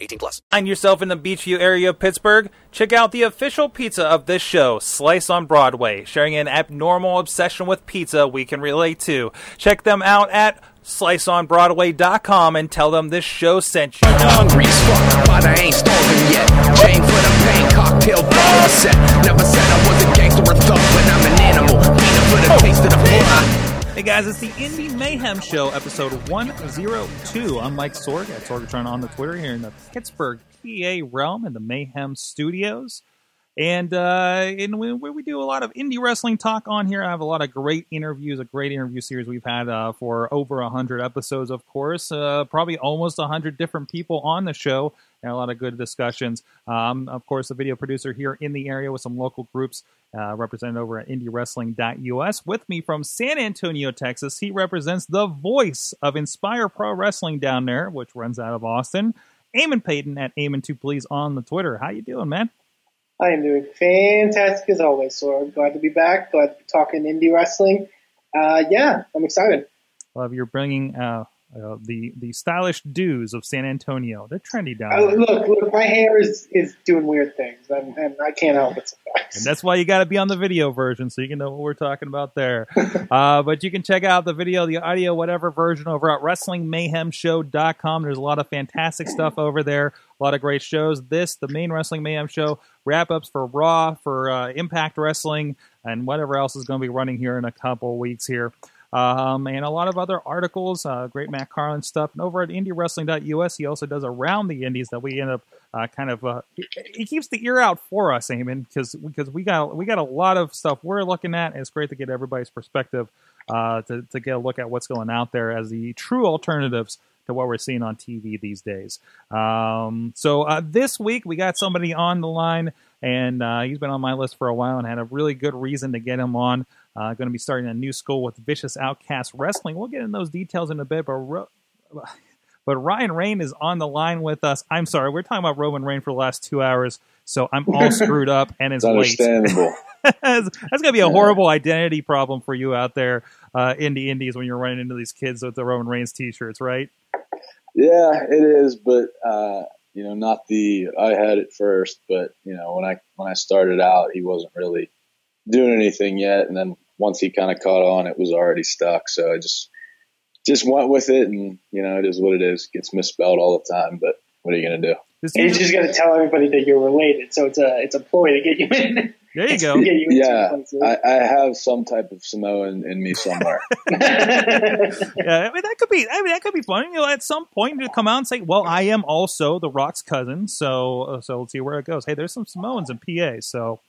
18 plus. Find yourself in the Beechview area of Pittsburgh? Check out the official pizza of this show, Slice on Broadway, sharing an abnormal obsession with pizza we can relate to. Check them out at sliceonbroadway.com and tell them this show sent you. Hungry as fuck, but I ain't starving yet. Chain for the pain, cocktail bar set. Never said I was a gangster or thug, but I'm an animal. Peanut for the taste of the fly. Hey guys, it's the Indy Mayhem Show, episode 102. I'm Mike Sorg at Sorgatron on the Twitter here in the Pittsburgh, PA realm in the Mayhem Studios. And uh, and we, we do a lot of indie wrestling talk on here. I have a lot of great interviews, a great interview series we've had uh, for over a hundred episodes. Of course, uh, probably almost a hundred different people on the show, and a lot of good discussions. Um, of course, a video producer here in the area with some local groups uh, represented over at IndieWrestling.us. With me from San Antonio, Texas, he represents the voice of Inspire Pro Wrestling down there, which runs out of Austin. Eamon Paton at Eamon2 Please on the Twitter. How you doing, man? I am doing fantastic as always, so I'm glad to be back. Glad to be talking indie wrestling. Uh, yeah, I'm excited. Love you're bringing uh, uh, the the stylish dudes of San Antonio. They're trendy down Uh, look, look, my hair is, is doing weird things, and, and I can't help it sometimes. and that's why you got to be on the video version so you can know what we're talking about there. uh, but you can check out the video, the audio, whatever version over at WrestlingMayhemShow.com. There's a lot of fantastic stuff over there. A lot of great shows. This, the main Wrestling Mayhem show, wrap ups for Raw, for uh, Impact Wrestling, and whatever else is going to be running here in a couple weeks here. Um, and a lot of other articles, uh, great Matt Carlin stuff. And over at IndieWrestling.us, he also does around the Indies that we end up uh, kind of. Uh, he, he keeps the ear out for us, Eamon, because because we got we got a lot of stuff we're looking at. And it's great to get everybody's perspective uh, to to get a look at what's going out there as the true alternatives to what we're seeing on TV these days. Um, so uh, this week we got somebody on the line, and uh, he's been on my list for a while and had a really good reason to get him on. Uh, going to be starting a new school with Vicious Outcast Wrestling. We'll get in those details in a bit, but. Ro- but Ryan Reign is on the line with us. I'm sorry, we're talking about Roman Reign for the last two hours, so I'm all screwed up and it's It's late. understandable. that's, gonna be a horrible identity problem for you out there uh, in the indies when you're running into these kids with the Roman Reigns t-shirts, right? yeah, it is, but uh, you know, not the I had it first, but you know, when I when I started out, he wasn't really doing anything yet, and then once he kind of caught on, it was already stuck. So I just just went with it, and you know, it is what it is. It Gets misspelled all the time, but what are you gonna do? This And you just got to tell everybody that you're related, so it's a it's a ploy to get you in. there you go. you Yeah. I, I have some type of Samoan in me somewhere. yeah, I mean that could be. I mean that could be fun. You know, at some point to come out and say, "Well, I am also the Rock's cousin." So, uh, so let's see where it goes. Hey, there's some Samoans in PA, so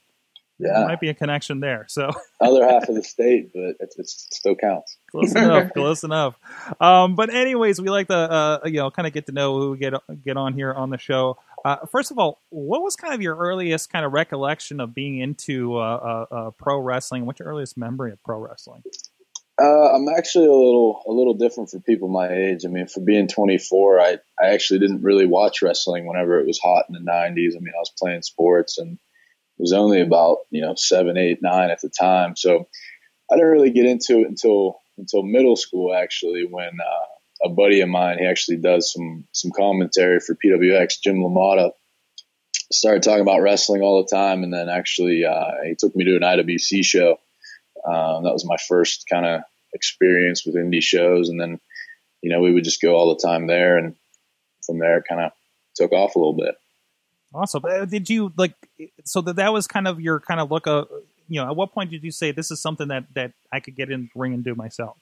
there Yeah, might be a connection there. So. other half of the state, but it's, it's, it still counts. close enough close enough um, but anyways we like to uh, you know kind of get to know who we get get on here on the show uh, first of all what was kind of your earliest kind of recollection of being into uh, uh, uh, pro wrestling what's your earliest memory of pro wrestling Uh, I'm actually a little a little different for people my age. I mean, for being 24, I I actually didn't really watch wrestling whenever it was hot in the 90s. I mean, I was playing sports and it was only about you know seven, eight, nine at the time. So I didn't really get into it until until middle school. Actually, when uh, a buddy of mine, he actually does some some commentary for PWX, Jim LaMotta, started talking about wrestling all the time, and then actually uh, he took me to an IWC show. Um, that was my first kind of experience with indie shows, and then you know we would just go all the time there, and from there kind of took off a little bit. Awesome uh, did you like so that that was kind of your kind of look of you know at what point did you say this is something that that i could get in the ring and do myself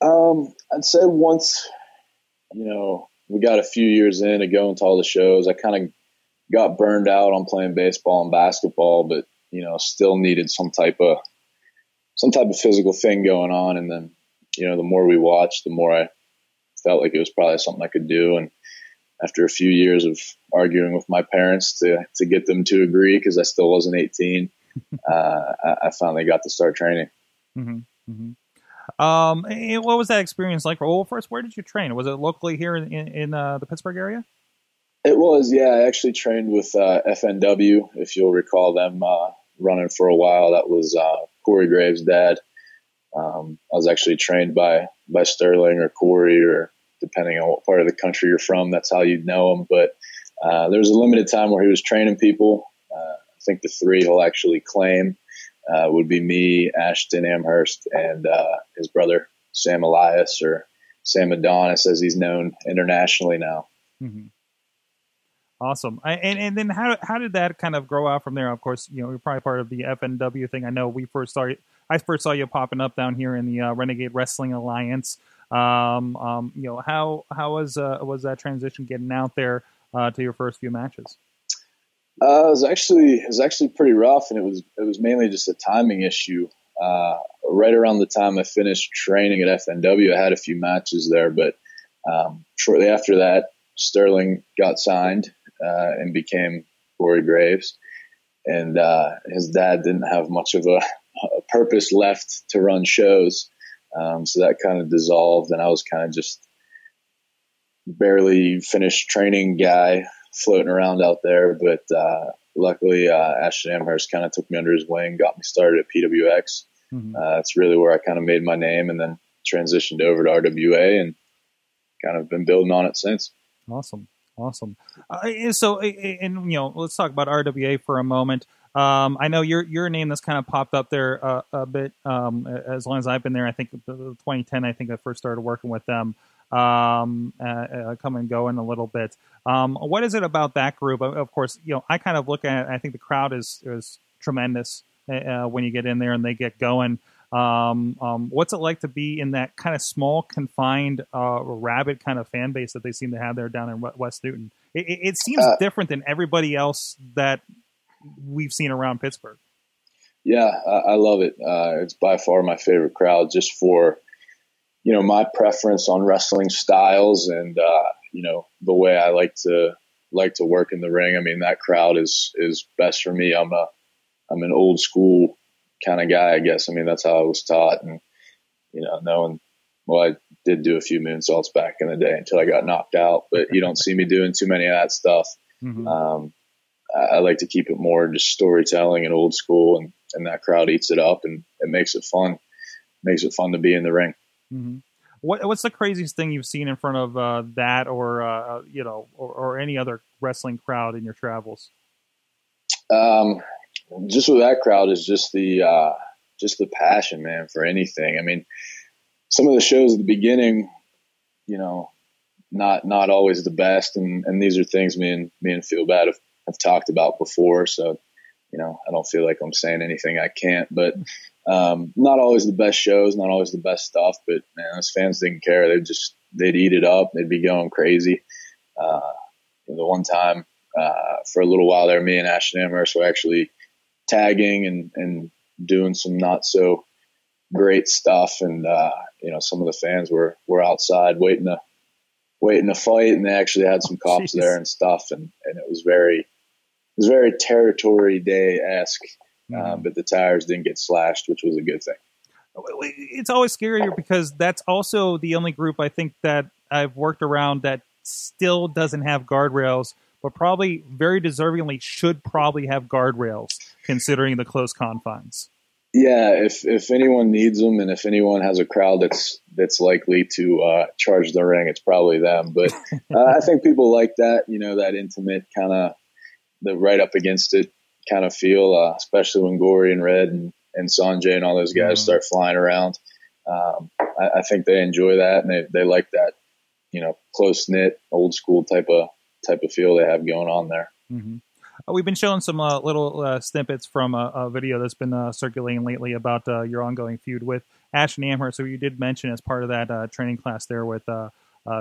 Um, I'd say once, you know, we got a few years in of going to all the shows, I kind of got burned out on playing baseball and basketball, but you know, still needed some type of some type of physical thing going on. And then, you know, the more we watched, the more I felt like it was probably something I could do. And after a few years of arguing with my parents to to get them to agree because I still wasn't 18, uh, I, I, finally got to start training. Mm-hmm. Mm-hmm. Um, what was that experience like? Well, first, where did you train? Was it locally here in in uh, the Pittsburgh area? It was, yeah. I actually trained with uh, FNW, if you'll recall them uh, running for a while. That was uh, Corey Graves' dad. Um, I was actually trained by by Sterling or Corey, or depending on what part of the country you're from, that's how you'd know him. But uh, there was a limited time where he was training people. Uh, I think the three he'll actually claim uh, would be me, Ashton Amherst, and his brother Sam Elias, or Sam Adonis, as he's known internationally now. Mm-hmm. Awesome. I, and and then how how did that kind of grow out from there? Of course, you know, you're probably part of the FNW thing. I know we first you, I first saw you popping up down here in the uh, Renegade Wrestling Alliance. Um, um, you know, how how was uh, was that transition getting out there uh, to your first few matches? Uh, it was actually it was actually pretty rough, and it was it was mainly just a timing issue. Uh, right around the time I finished training at FNW, I had a few matches there, but um, shortly after that, Sterling got signed uh, and became Corey Graves. And uh, his dad didn't have much of a, a purpose left to run shows. Um, so that kind of dissolved, and I was kind of just barely finished training guy floating around out there. But uh, luckily, uh, Ashton Amherst kind of took me under his wing, got me started at PWX. Mm-hmm. Uh, that's really where I kind of made my name, and then transitioned over to RWA, and kind of been building on it since. Awesome. Awesome. Uh, so, and you know, let's talk about RWA for a moment. Um, I know your your name that's kind of popped up there uh, a bit. Um, as long as I've been there, I think 2010. I think I first started working with them. Um, uh, uh, come and go in a little bit. Um, what is it about that group? Of course, you know, I kind of look at. it, I think the crowd is is tremendous uh, uh, when you get in there and they get going. Um, um, what's it like to be in that kind of small, confined, uh, rabid kind of fan base that they seem to have there down in West Newton? It, it seems different than everybody else that we've seen around Pittsburgh. Yeah, I, I love it. Uh, it's by far my favorite crowd, just for you know my preference on wrestling styles and uh, you know the way I like to like to work in the ring. I mean, that crowd is is best for me. I'm a I'm an old school kind of guy, I guess. I mean, that's how I was taught. And, you know, knowing, well, I did do a few moonsaults back in the day until I got knocked out, but you don't see me doing too many of that stuff. Mm-hmm. Um, I, I, like to keep it more just storytelling and old school, and, and that crowd eats it up and it makes it fun. It makes it fun to be in the ring. Mm-hmm. What, what's the craziest thing you've seen in front of uh, that, or uh, you know, or, or, any other wrestling crowd in your travels? Um, just with that crowd is just the uh, just the passion, man, for anything. I mean, some of the shows at the beginning, you know, not not always the best, and and these are things me and me and Feel Bad have, have talked about before. So, you know, I don't feel like I'm saying anything I can't, but um, not always the best shows, not always the best stuff. But man, those fans didn't care. They just they'd eat it up. They'd be going crazy. Uh, the one time uh, for a little while there, me and Ashton Amherst were actually tagging and, and doing some not so great stuff. And, uh, you know, some of the fans were, were outside waiting to, waiting to fight. And they actually had some oh, cops there and stuff. And, and it was very, was very territory day esque. Uh, mm-hmm. But the tires didn't get slashed, which was a good thing. It's always scarier because that's also the only group I think that I've worked around that still doesn't have guardrails but probably very deservingly should probably have guardrails considering the close confines. Yeah, if if anyone needs them, and if anyone has a crowd that's that's likely to uh, charge the ring, it's probably them. But uh, I think people like that, you know, that intimate kind of the right up against it kind of feel, uh, especially when Gory and Red and, and Sanjay and all those guys mm-hmm. start flying around. Um, I, I, think they enjoy that and they, they like that, you know, close knit, old school type of type of feel they have going on there. Mm-hmm. Uh, we've been showing some uh, little uh, snippets from a, a, video that's been uh, circulating lately about uh, your ongoing feud with Ashton Amherst. So you did mention as part of that uh, training class there with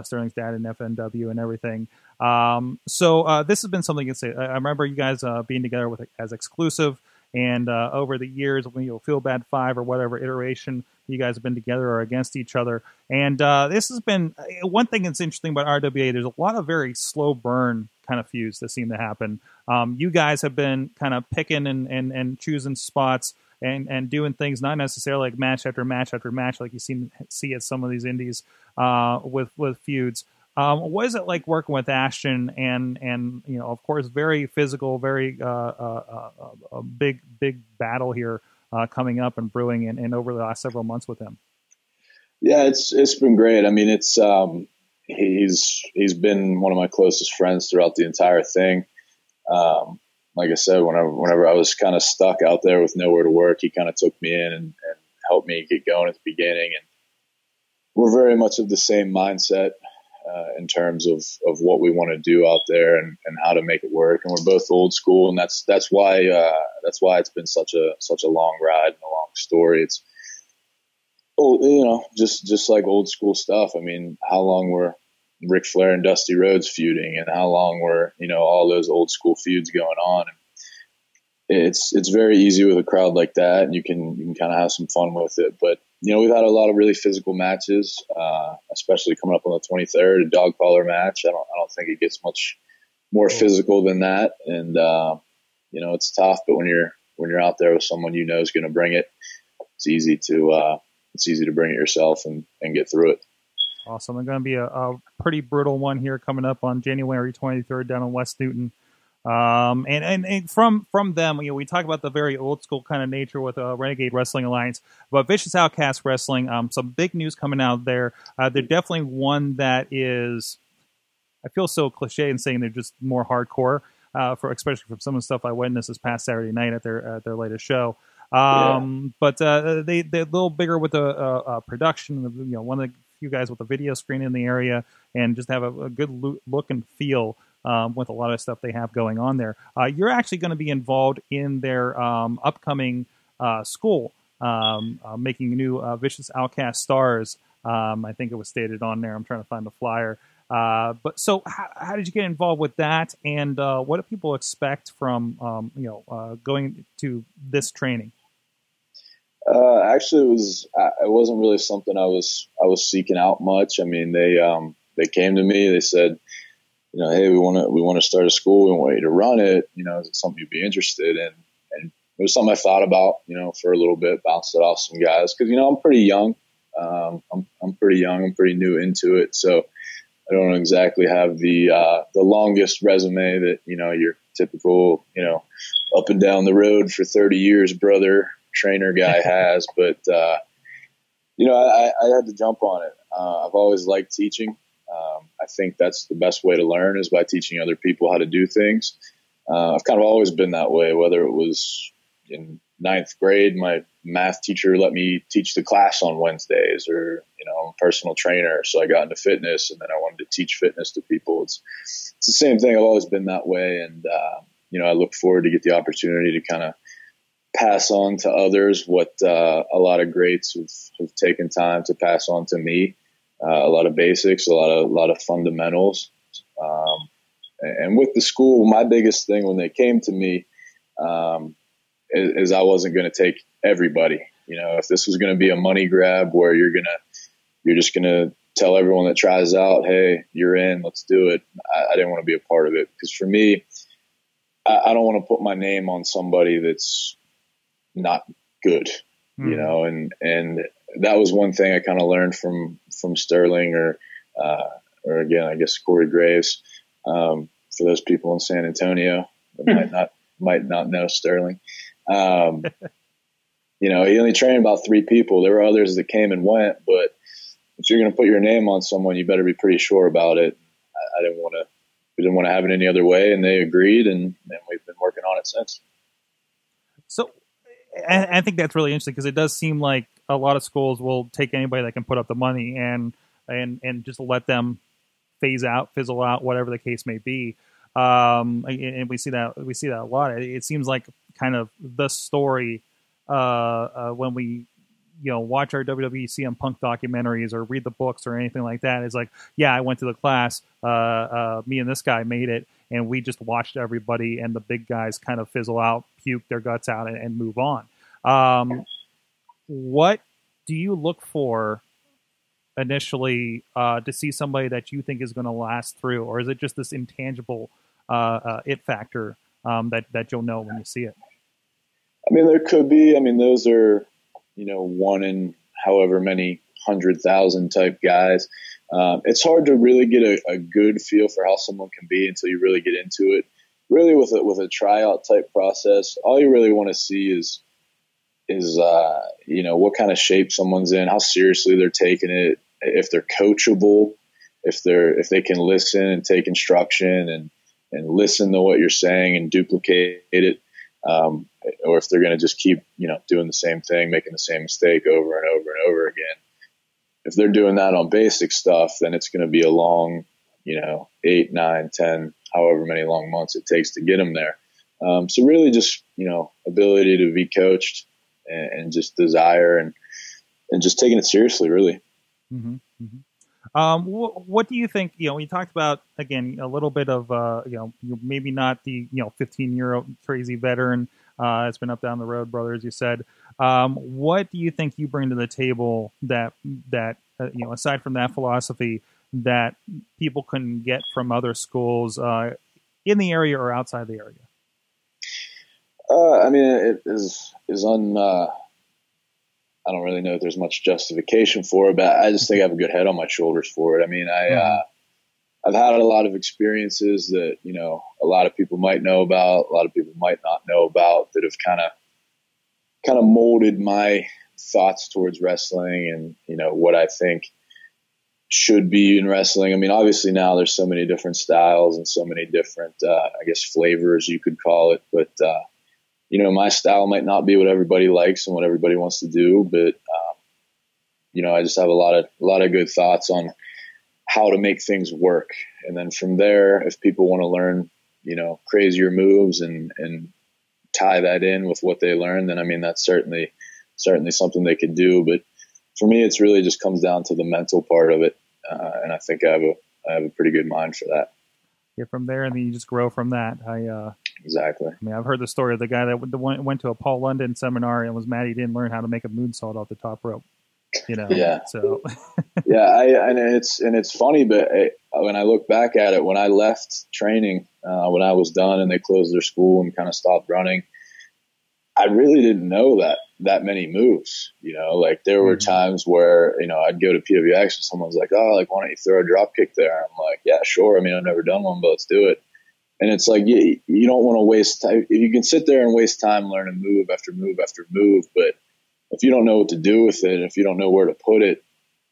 Sterling's dad and FNW and everything. Um, so this has been something you say. I remember you guys being together with as exclusive, and over the years, when you Feel Bad Five or whatever iteration you guys have been together or against each other. And uh, this has been one thing that's interesting about RWA. There's a lot of very slow burn kind of feuds that seem to happen. Um, you guys have been kind of picking and, and, and choosing spots and, and doing things not necessarily like match after match after match like you see see at some of these indies uh, with with feuds. Um, what is it like working with Ashton and and you know of course very physical, very uh, uh, uh a big big battle here uh, coming up and brewing and, and over the last several months with him. Yeah, it's it's been great. I mean, it's um, he's he's been one of my closest friends throughout the entire thing. Um, like I said, whenever whenever I was kind of stuck out there with nowhere to work, he kind of took me in and, and helped me get going at the beginning. And we're very much of the same mindset uh, in terms of, of what we want to do out there and, and how to make it work. And we're both old school, and that's that's why uh, that's why it's been such a such a long ride and a long story. It's oh, you know, just just like old school stuff. I mean, how long were Ric Flair and Dusty Rhodes feuding, and how long were you know all those old school feuds going on? And it's it's very easy with a crowd like that, and you can you can kind of have some fun with it. But you know, we've had a lot of really physical matches, uh, especially coming up on the 23rd, a dog collar match. I don't I don't think it gets much more physical than that, and uh, you know, it's tough. But when you're when you're out there with someone you know is going to bring it, it's easy to uh, it's easy to bring it yourself and, and get through it. Awesome. There's going to be a, a, pretty brutal one here coming up on January 23rd down in West Newton. Um, and, and, and, from from them, you know, we talk about the very old school kind of nature with uh, Renegade Wrestling Alliance, but Vicious Outcast Wrestling, um, some big news coming out there. Uh, they're definitely one that is, I feel so cliche in saying they're just more hardcore, uh, for especially from some of the stuff I witnessed this past Saturday night at their at their latest show. Um, yeah. But uh, they they're a little bigger with the uh, uh, production. You know, one of the few guys with a video screen in the area, and just have a, a good look and feel um, with a lot of stuff they have going on there. Uh, you're actually going to be involved in their um, upcoming uh, school, um, uh, making new Vicious Outcast Stars. Um, I think it was stated on there. I'm trying to find the flyer. Uh, but so, how, how, did you get involved with that, and uh, what do people expect from um, you know uh, going to this training? Uh, actually, it was it wasn't really something I was I was seeking out much. I mean, they um, they came to me. They said, you know, hey, we want to we want to start a school. We want you to run it. You know, is it something you'd be interested in? And it was something I thought about. You know, for a little bit, bounced it off some guys because you know I'm pretty young. Um, I'm I'm pretty young. I'm pretty new into it, so I don't exactly have the uh, the longest resume that you know your typical you know up and down the road for 30 years brother trainer guy has. But uh, you know, I, I, had to jump on it. Uh, I've always liked teaching. Um, I think that's the best way to learn is by teaching other people how to do things. Uh, I've kind of always been that way, whether it was in ninth grade, my math teacher let me teach the class on Wednesdays, or you know, I'm a personal trainer, so I got into fitness, and then I wanted to teach fitness to people. It's it's the same thing. I've always been that way, and uh, you know, I look forward to get the opportunity to kind of pass on to others what uh, a lot of greats have, have, taken time to pass on to me. Uh, a lot of basics, a lot of a lot of fundamentals. Um, and with the school, my biggest thing when they came to me um, is, is, I wasn't going to take everybody. You know, if this was going to be a money grab where you're gonna you're just going to tell everyone that tries out, hey, you're in, let's do it. I, I didn't want to be a part of it because for me, I, I don't want to put my name on somebody that's not good, mm. you hmm. know, and, and that was one thing I kind of learned from, from Sterling or, uh, or again, I guess Corey Graves, um, for those people in San Antonio that might not, might not know Sterling. Um, you know, he only trained about three people. There were others that came and went, but if you're going to put your name on someone, you better be pretty sure about it. I, I didn't want to, we didn't want to have it any other way, and they agreed, and, and we've been working on it since. So, I think that's really interesting because it does seem like a lot of schools will take anybody that can put up the money and and and just let them phase out, fizzle out, whatever the case may be. Um, and we see that we see that a lot. It seems like kind of the story uh, uh, when we you know watch our WWE CM Punk documentaries or read the books or anything like that. It's like, yeah, I went to the class. Uh, uh, me and this guy made it, and we just watched everybody and the big guys kind of fizzle out, puke their guts out, and, and move on. Um, what do you look for initially uh, to see somebody that you think is going to last through, or is it just this intangible uh, uh, it factor um, that that you'll know when you see it? I mean, there could be. I mean, those are you know one in however many hundred thousand type guys. Um, it's hard to really get a, a good feel for how someone can be until you really get into it. Really, with a, with a tryout type process, all you really want to see is is uh, you know what kind of shape someone's in, how seriously they're taking it, if they're coachable, if they're if they can listen and take instruction and and listen to what you're saying and duplicate it, um, or if they're going to just keep you know doing the same thing, making the same mistake over and over and over again. If they're doing that on basic stuff, then it's going to be a long, you know, eight, nine, ten, however many long months it takes to get them there. Um, so really, just you know, ability to be coached and, and just desire and and just taking it seriously, really. Mm-hmm, mm-hmm. Um, wh- what do you think? You know, we talked about again a little bit of uh, you know maybe not the you know 15 year old crazy veteran. Uh, it's been up down the road, brother, as you said. Um, what do you think you bring to the table that that uh, you know aside from that philosophy that people can get from other schools uh, in the area or outside the area? Uh, I mean, it is is un. Uh, I don't really know if there's much justification for it, but I just think I have a good head on my shoulders for it. I mean, I uh, I've had a lot of experiences that you know a lot of people might know about, a lot of people might not know about that have kind of kind of molded my thoughts towards wrestling and you know what I think should be in wrestling. I mean, obviously now there's so many different styles and so many different, uh, I guess, flavors you could call it, but uh, you know, my style might not be what everybody likes and what everybody wants to do, but, um, you know, I just have a lot of, a lot of good thoughts on how to make things work. And then from there, if people want to learn, you know, crazier moves and, and tie that in with what they learn, then I mean, that's certainly, certainly something they could do. But for me, it's really just comes down to the mental part of it. Uh, and I think I have a, I have a pretty good mind for that. Get from there and then you just grow from that. I, uh, Exactly. I mean, I've heard the story of the guy that went, went to a Paul London seminar and was mad he didn't learn how to make a moonsault off the top rope. You know. Yeah. So. yeah, I and it's and it's funny, but it, when I look back at it, when I left training, uh, when I was done and they closed their school and kind of stopped running, I really didn't know that that many moves. You know, like there were Mm-hmm. times where you know I'd go to PWX and someone's like, "Oh, like why don't you throw a drop kick there?" I'm like, "Yeah, sure. I mean, I've never done one, but let's do it." And it's like you, you don't want to waste time. If you can sit there and waste time learning move after move after move, but if you don't know what to do with it, if you don't know where to put it,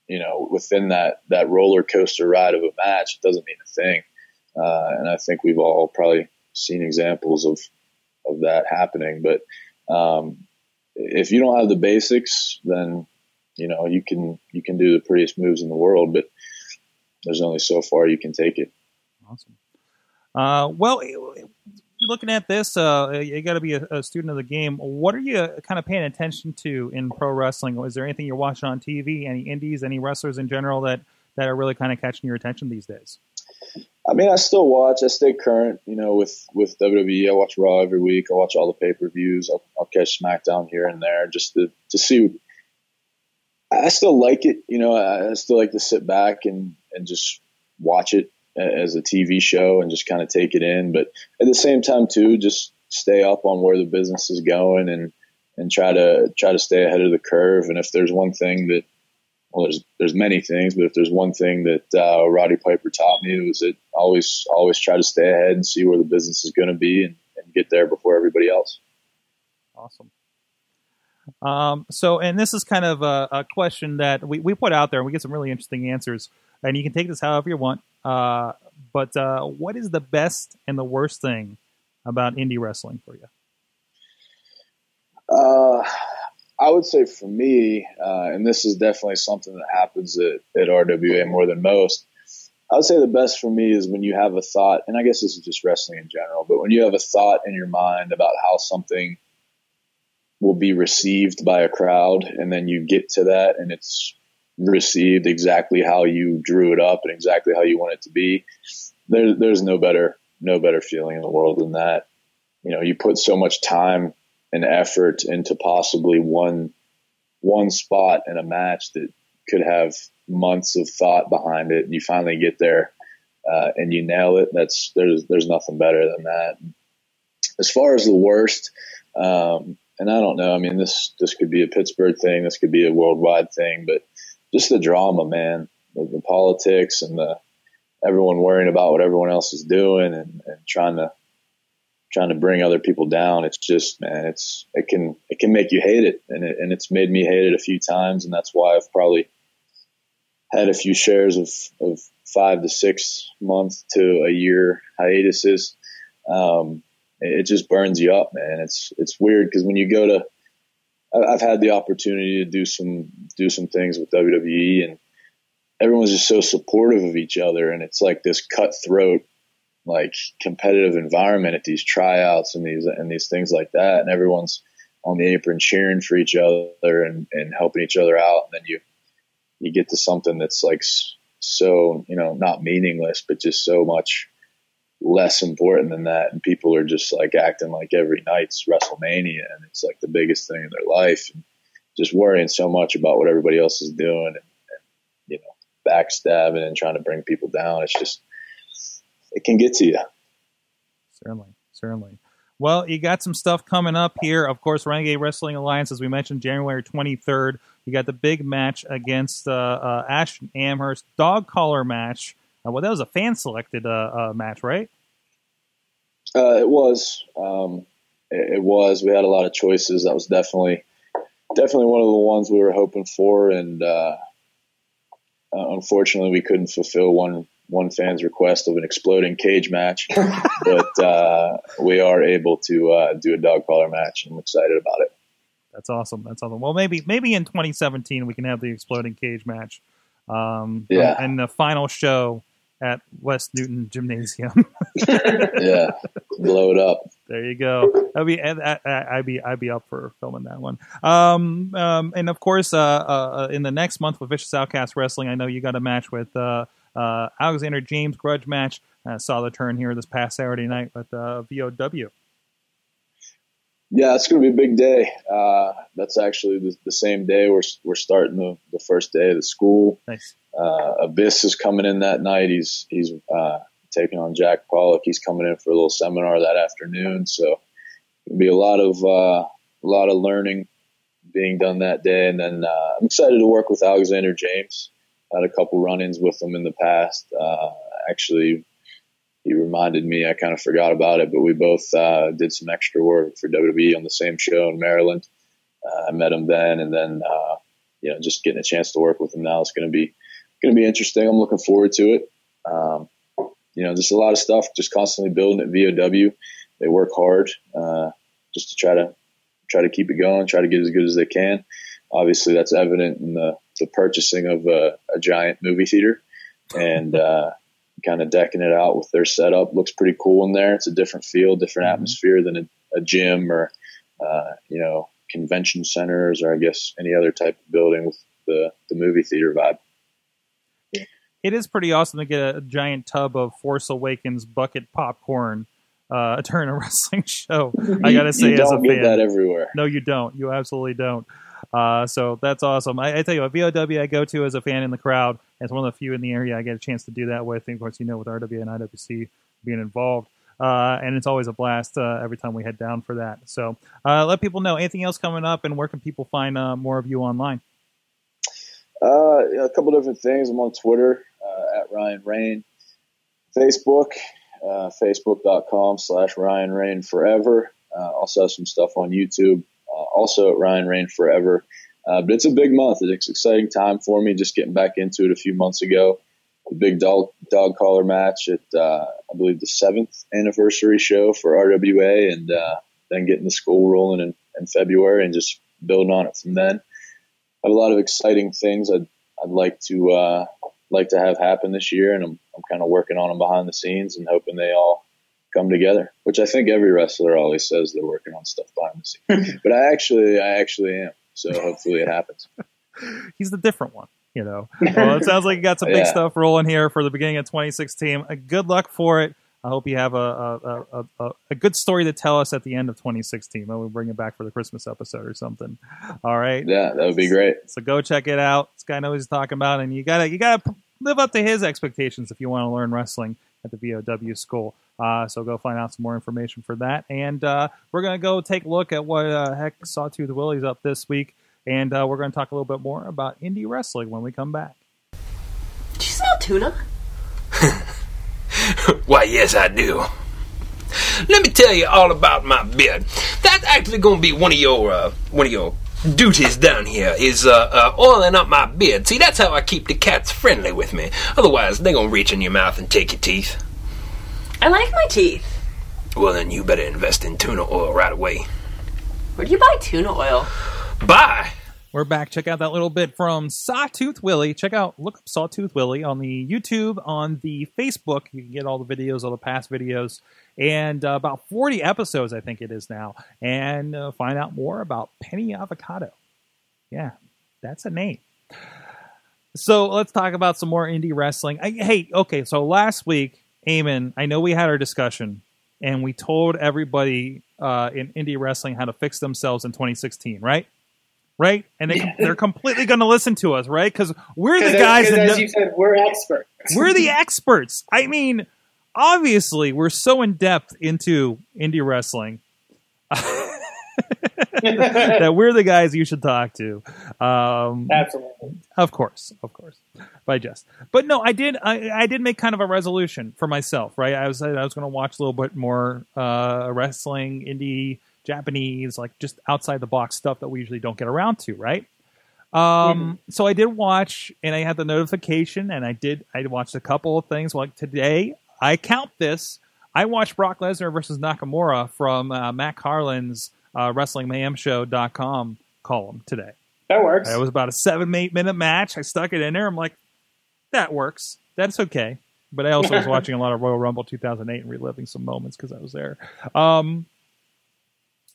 you know, within that that roller coaster ride of a match, it doesn't mean a thing. Uh, and I think we've all probably seen examples of of that happening. But um, if you don't have the basics, then you know you can you can do the prettiest moves in the world, but there's only so far you can take it. Awesome. Uh, well, you're looking at this. Uh, you got to be a, a, student of the game. What are you kind of paying attention to in pro wrestling? Is there anything you're watching on TV? Any indies? Any wrestlers in general that that are really kind of catching your attention these days? I mean, I still watch. I stay current, you know, with with WWE. I watch Raw every week. I watch all the pay per views. I'll, I'll catch SmackDown here and there just to to see. I still like it, you know. I still like to sit back and and just watch it as a TV show and just kind of take it in. But at the same time, too, just stay up on where the business is going and and try to try to stay ahead of the curve. And if there's one thing that well, there's there's many things, but if there's one thing that uh, Roddy Piper taught me, was that always always try to stay ahead and see where the business is going to be and, and get there before everybody else. Awesome. Um, so, and this is kind of a, a, question that we, we put out there, and we get some really interesting answers. And you can take this however you want. Uh, but uh, what is the best and the worst thing about indie wrestling for you? Uh, I would say for me, uh, and this is definitely something that happens at, at RWA more than most. I would say the best for me is when you have a thought, and I guess this is just wrestling in general, but when you have a thought in your mind about how something will be received by a crowd, and then you get to that and it's received exactly how you drew it up and exactly how you want it to be. There, there's no better, no better feeling in the world than that. You know, you put so much time and effort into possibly one one spot in a match that could have months of thought behind it, and you finally get there uh, and you nail it. That's there's there's nothing better than that. As far as the worst, um, and I don't know. I mean, this this could be a Pittsburgh thing. This could be a worldwide thing, but just the drama, man, the, the politics and the everyone worrying about what everyone else is doing and, and trying to trying to bring other people down. It's just, man, it's it can it can make you hate it, and it, and it's made me hate it a few times, and that's why I've probably had a few shares of of five to six months to a year hiatuses. Um, it just burns you up, man. It's it's weird because when you go to, I've had the opportunity to do some do some things with WWE, and everyone's just so supportive of each other, and it's like this cutthroat, like competitive environment at these tryouts and these and these things like that, and everyone's on the apron cheering for each other and, and helping each other out, and then you you get to something that's like so you know not meaningless, but just so much less important than that. And people are just like acting like every night's WrestleMania and it's like the biggest thing in their life and just worrying so much about what everybody else is doing and, and you know, backstabbing and trying to bring people down. It's just, it can get to you. Certainly. Certainly. Well, you got some stuff coming up here. Of course, Renegade Wrestling Alliance, as we mentioned, January 23rd. You got the big match against uh, uh, Ashton Amherst, dog collar match. Uh, well, that was a fan selected uh, uh, match, right? Uh, it was. Um, it, it, was. We had a lot of choices. That was definitely definitely one of the ones we were hoping for, and unfortunately, we couldn't fulfill one one fan's request of an exploding cage match, but uh, we are able to uh, do a dog collar match, and I'm excited about it. That's awesome. That's awesome. Well, maybe maybe in 2017 we can have the exploding cage match. Um, yeah. And the final show at West Newton Gymnasium. yeah, blow it up. There you go. I'd be I'd be I'd be up for filming that one. Um, um, and of course, uh, uh, in the next month with Vicious Outcast Wrestling, I know you got a match with uh, uh, Alexander James grudge match. Uh, saw the turn here this past Saturday night with uh, VOW. Yeah, it's going to be a big day. Uh, that's actually the, the, same day we're we're starting the, the first day of the school. Nice. Uh, Abyss is coming in that night. He's he's uh, taking on Jack Pollock. He's coming in for a little seminar that afternoon. So it'll be a lot of uh, a lot of learning being done that day. And then uh, I'm excited to work with Alexander James had a couple run-ins with him in the past. Uh, actually, he reminded me. I kind of forgot about it, but we both uh, did some extra work for WWE on the same show in Maryland. Uh, I met him then, and then uh, you know, just getting a chance to work with him now is going to be going to be interesting. I'm looking forward to it. Um, you know, just a lot of stuff, just constantly building at VOW. They work hard uh, just to try to try to keep it going, try to get as good as they can. Obviously, that's evident in the the purchasing of a, a giant movie theater and uh, kind of decking it out with their setup. Looks pretty cool in there. It's a different feel, different mm-hmm. atmosphere than a, a gym or uh, you know convention centers or I guess any other type of building with the the movie theater vibe. It is pretty awesome to get a giant tub of Force Awakens bucket popcorn uh, during a wrestling show. I gotta say, you as a fan, that everywhere. No, you don't. You absolutely don't. Uh, so that's awesome. I, I, tell you, a VOW I go to as a fan in the crowd. It's one of the few in the area I get a chance to do that with. And of course, you know, with RWA and IWC being involved. Uh, and it's always a blast uh, every time we head down for that. So uh, let people know anything else coming up and where can people find uh, more of you online? Uh, a couple different things. I'm on Twitter at Ryan Reign, Facebook, facebook.com slash Ryan Reign Forever. also have some stuff on YouTube also at Ryan Reign Forever. Uh, but it's a big month. It's an exciting time for me. Just getting back into it a few months ago. The big dog dog collar match at uh, I believe the seventh anniversary show for RWA, and then getting the school rolling in, in February and just building on it from then. I have a lot of exciting things I'd I'd like to uh, like to have happen this year, and I'm I'm kind of working on them behind the scenes and hoping they all come together, which I think every wrestler always says they're working on stuff behind the scenes. but I actually, I actually am. So hopefully it happens. He's the different one, you know. Well, it sounds like you got some big Yeah. stuff rolling here for the beginning of 2016. Uh, good luck for it. I hope you have a a, a, a a good story to tell us at the end of 2016. Maybe we'll bring it back for the Christmas episode or something. All right. Yeah, that would be great. So go check it out. This guy knows what he's talking about, and you gotta you gotta live up to his expectations if you want to learn wrestling at the VOW school. Uh, so go find out some more information for that, and uh, we're gonna go take a look at what uh, heck Sawtooth Willie's up this week, and uh, we're gonna talk a little bit more about indie wrestling when we come back. Did you smell tuna? Why, yes, I do. Let me tell you all about my beard. That's actually going to be one of your uh, one of your duties down here is uh, uh, oiling up my beard. See, that's how I keep the cats friendly with me. Otherwise, they're going to reach in your mouth and take your teeth. I like my teeth. Well, then you better invest in tuna oil right away. Where do you buy tuna oil? Buy. We're back. Check out that little bit from Sawtooth Willie. Check out, look up Sawtooth Willie on the YouTube, on the Facebook. You can get all the videos, all the past videos, and uh, about 40 episodes, I think it is now, and uh, find out more about Penny Avocado. Yeah, that's a name. So let's talk about some more indie wrestling. I, hey, okay, so last week, Eamon, I know we had our discussion, and we told everybody uh, in indie wrestling how to fix themselves in 2016, right? Right, and they, they're completely going to listen to us, right? Because we're the guys as, that as you said, we're experts. we're the experts. I mean, obviously, we're so in depth into indie wrestling that we're the guys you should talk to. Um, Absolutely. of course, of course, by just. But no, I did. I, I did make kind of a resolution for myself, right? I was I was going to watch a little bit more uh, wrestling, indie, Japanese, like just outside the box stuff that we usually don't get around to, right? Um, so I did watch, and I had the notification, and I did. I watched a couple of things. Like today, I count this. I watched Brock Lesnar versus Nakamura from uh, Matt Carlin's uh, WrestlingMayhemShow.com column today. That works. It was about a seven, eight minute match. I stuck it in there. I'm like, that works. That's okay. But I also was watching a lot of Royal Rumble 2008 and reliving some moments because I was there. Um,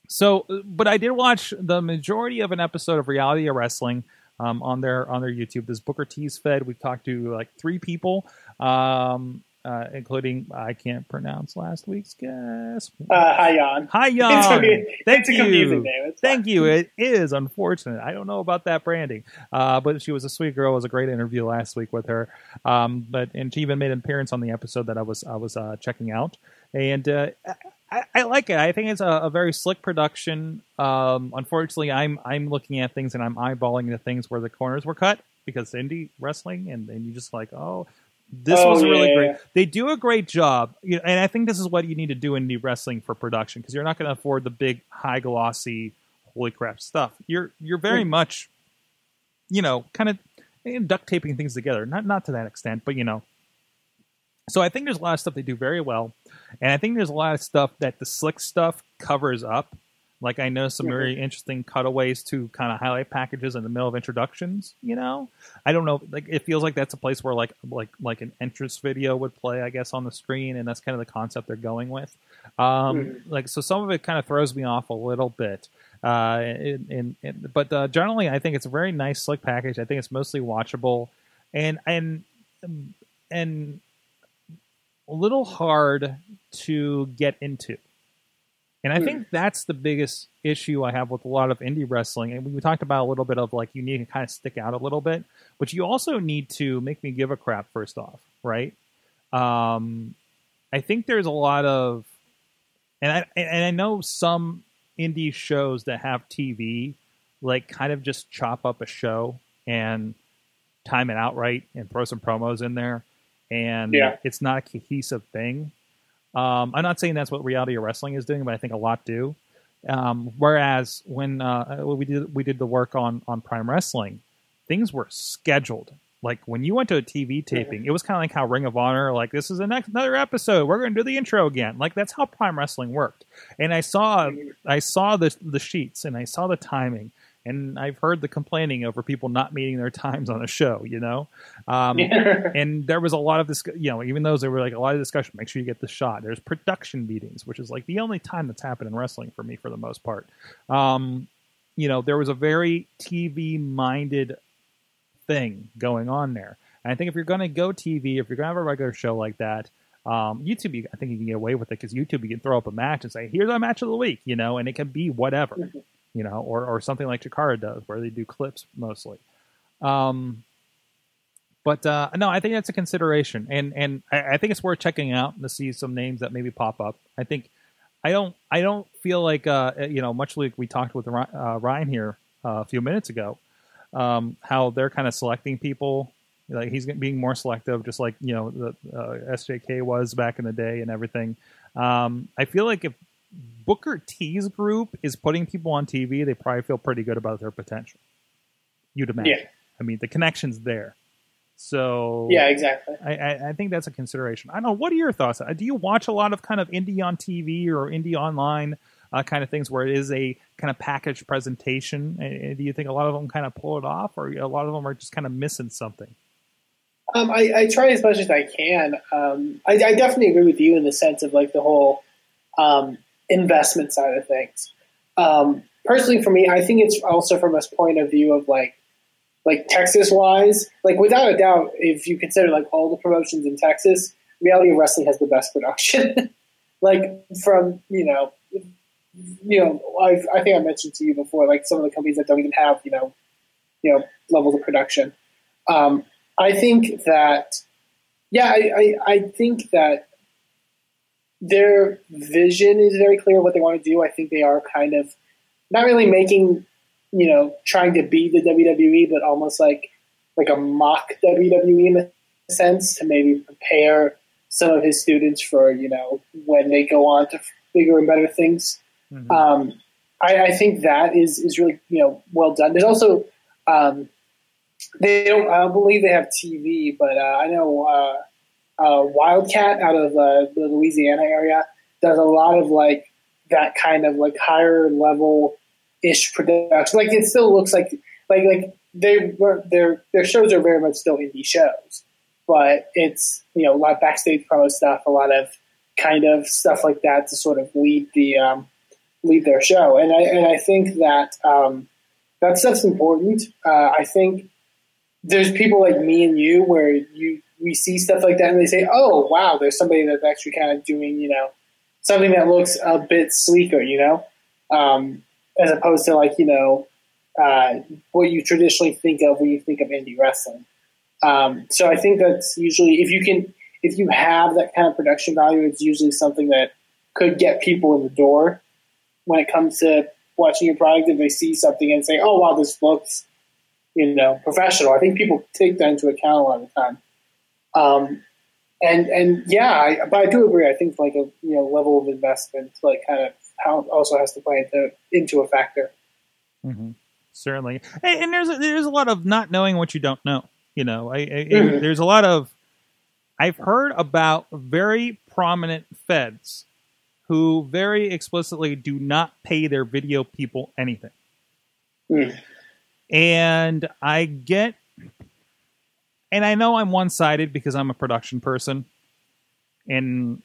so, but I did watch the majority of an episode of Reality of Wrestling um, on their on their YouTube. This Booker T's fed. We talked to like three people, um, uh, including I can't pronounce last week's guest. uh, hi, Jan. Hi, It's Jan. okay. Thank It's you. It's Thank you. It is unfortunate. I don't know about that branding, uh, but she was a sweet girl. It was a great interview last week with her. Um, but and she even made an appearance on the episode that I was I was uh, checking out, and uh, I, I like it. I think it's a, a very slick production. Um, unfortunately, I'm I'm looking at things and I'm eyeballing the things where the corners were cut because indie wrestling, and then you just like oh. This Oh, was really yeah. great. They do a great job, you know, and I think this is what you need to do in indie wrestling for production because you're not going to afford the big, high glossy, holy crap stuff. You're you're very much, you know, kind of eh, duct taping things together. Not not to that extent, but you know. So I think there's a lot of stuff they do very well, and I think there's a lot of stuff that the slick stuff covers up. Like I know some very interesting cutaways to kind of highlight packages in the middle of introductions. You know, I don't know. Like it feels like that's a place where like like like an entrance video would play, I guess, on the screen, and that's kind of the concept they're going with. Um, Like so, some of it kind of throws me off a little bit. Uh, in, in, in, but uh, generally, I think it's a very nice, slick package. I think it's mostly watchable, and and and a little hard to get into. And I think that's the biggest issue I have with a lot of indie wrestling. And we talked about a little bit of like you need to kind of stick out a little bit, but you also need to make me give a crap first off, right? Um, I think there's a lot of, and I and I know some indie shows that have TV, like kind of just chop up a show and time it out right and throw some promos in there, and Yeah. it's not a cohesive thing. Um, I'm not saying that's what reality of wrestling is doing, but I think a lot do. Um, whereas when uh, we did we did the work on on Prime Wrestling, things were scheduled. Like when you went to a TV taping, it was kind of like how Ring of Honor, like this is the next another episode. We're going to do the intro again. Like that's how Prime Wrestling worked. And I saw I saw the the sheets and I saw the timing. And I've heard the complaining over people not meeting their times on a show, you know. Um, and there was a lot of this, you know, even though there were like a lot of discussion, make sure you get the shot. There's production meetings, which is like the only time that's happened in wrestling for me for the most part. Um, you know, there was a very TV minded thing going on there. And I think if you're going to go TV, if you're going to have a regular show like that, Um, YouTube, I think you can get away with it because YouTube, you can throw up a match and say, "Here's our match of the week," you know, and it can be whatever, you know, or or something like Chikara does, where they do clips mostly. Um, but uh, no, I think that's a consideration, and and I, I think it's worth checking out to see some names that maybe pop up. I think I don't I don't feel like uh, you know much like we talked with uh, Ryan here uh, a few minutes ago, um, how they're kind of selecting people. Like he's being more selective, just like you know the uh, SJK was back in the day and everything. Um, I feel like if Booker T's group is putting people on TV, they probably feel pretty good about their potential. You'd imagine. Yeah. I mean, the connection's there. So Yeah, exactly. I, I, I think that's a consideration. I don't know. What are your thoughts? Uh, Do you watch a lot of kind of indie on TV or indie online uh, kind of things where it is a kind of packaged presentation? Do you think a lot of them kind of pull it off, or a lot of them are just kind of missing something? Um, I, I try as much as I can. Um, I, I definitely agree with you in the sense of like the whole um, investment side of things. Um, personally, for me, I think it's also from a point of view of like like Texas wise, like without a doubt, if you consider like all the promotions in Texas, reality of wrestling has the best production. like from you know, you know, I, I think I mentioned to you before, like some of the companies that don't even have you know, you know, levels of production. Um, I think that, yeah, I, I, I think that their vision is very clear what they want to do. I think they are kind of not really making, you know, trying to be the WWE, but almost like like a mock WWE in a sense to maybe prepare some of his students for you know when they go on to bigger and better things. Um, I, I think that is is really you know well done. There's also um, they don't I don't believe they have TV, but uh, I know uh, uh, Wildcat out of uh, the Louisiana area does a lot of like that kind of like higher level ish production. Like it still looks like like like they were their their shows are very much still indie shows, but it's you know a lot of backstage promo stuff, a lot of kind of stuff like that to sort of lead the um, lead their show. And I and I think that um, that stuff's important. Uh, I think there's people like me and you where you we see stuff like that and they say, "Oh, wow, there's somebody that's actually kind of doing you know something that looks a bit sleeker," you know, um, as opposed to like you know uh, what you traditionally think of when you think of indie wrestling. Um, so I think that's usually if you can if you have that kind of production value, it's usually something that could get people in the door when it comes to watching your product. If they see something and say, "Oh, wow, this looks." you know, professional. I think people take that into account a lot of the time. Um, and and yeah, I, but I do agree. I think like a you know level of investment, like kind of how also has to play into into a factor. Mm-hmm. Certainly, and, and there's a, there's a lot of not knowing what you don't know. You know, I, I, Mhm. there's a lot of I've heard about very prominent feds who very explicitly do not pay their video people anything. Mm. And I get, and I know I'm one sided because I'm a production person, and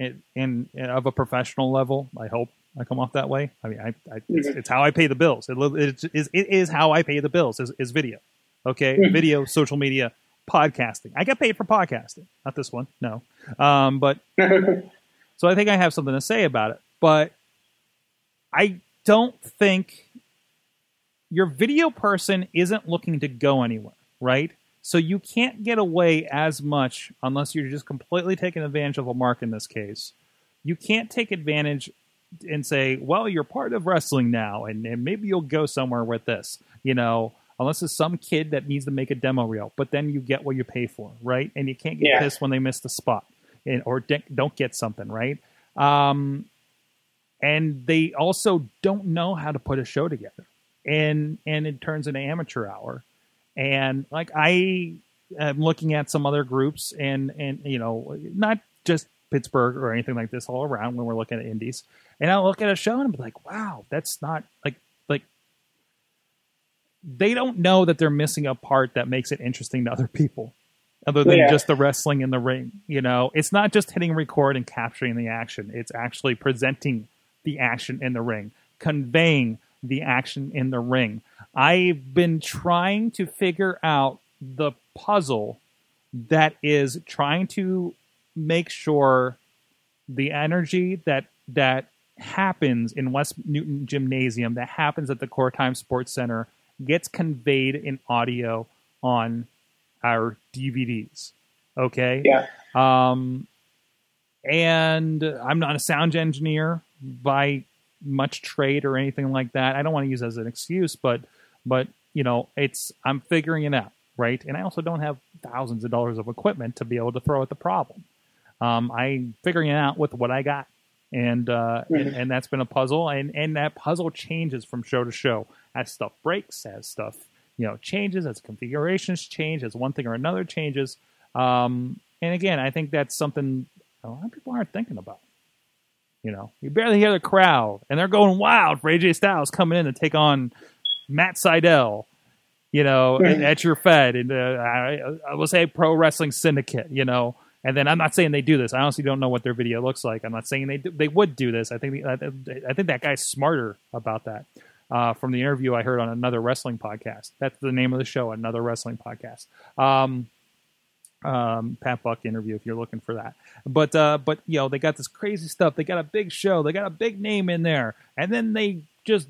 in, in of a professional level. I hope I come off that way. I mean, I, I it's, Mhm. it's how I pay the bills. It, it is it is how I pay the bills. Is, is video, okay? Mhm. Video, social media, podcasting. I get paid for podcasting, not this one, no. Um, but so I think I have something to say about it. But I don't think your video person isn't looking to go anywhere, right? So you can't get away as much unless you're just completely taking advantage of a mark in this case. You can't take advantage and say, well, you're part of wrestling now, and, and maybe you'll go somewhere with this, you know, unless it's some kid that needs to make a demo reel, but then you get what you pay for, right? And you can't get Yeah. pissed when they miss the spot and, or de- don't get something, right? Um, and they also don't know how to put a show together and and it turns into amateur hour and like i am looking at some other groups and and you know not just pittsburgh or anything like this all around when we're looking at indies. And i'll look at a show and be like wow that's not like like they don't know that they're missing a part that makes it interesting to other people other than Yeah. just the wrestling in the ring you know? It's not just hitting record and capturing the action. It's actually presenting the action in the ring conveying the action in the ring i've been trying to figure out the puzzle that is trying to make sure the energy that that happens in West Newton Gymnasium, that happens at the Core Time Sports Center, gets conveyed in audio on our DVDs. Okay. Yeah. Um, and I'm not a sound engineer by much trade or anything like that. I don't want to use it as an excuse, but but you know, it's I'm figuring it out, right? And I also don't have thousands of dollars of equipment to be able to throw at the problem. Um, I'm figuring it out with what I got, and uh, and, and that's been a puzzle, and and that puzzle changes from show to show as stuff breaks, as stuff you know changes, as configurations change, as one thing or another changes. Um, and again, I think that's something a lot of people aren't thinking about. You know, you barely hear the crowd, and they're going wild for AJ Styles coming in to take on Matt Seidel. You know, Right. at your Fed, and uh, I, I will say Pro Wrestling Syndicate. You know, and then I'm not saying they do this. I honestly don't know what their video looks like. I'm not saying they do, they would do this. I think I, I think that guy's smarter about that. Uh, from the interview I heard on another wrestling podcast. That's the name of the show, another wrestling podcast. Um, um, Pat Buck interview if you're looking for that. But uh, but you know they got this crazy stuff. They got a big show. They got a big name in there, and then they just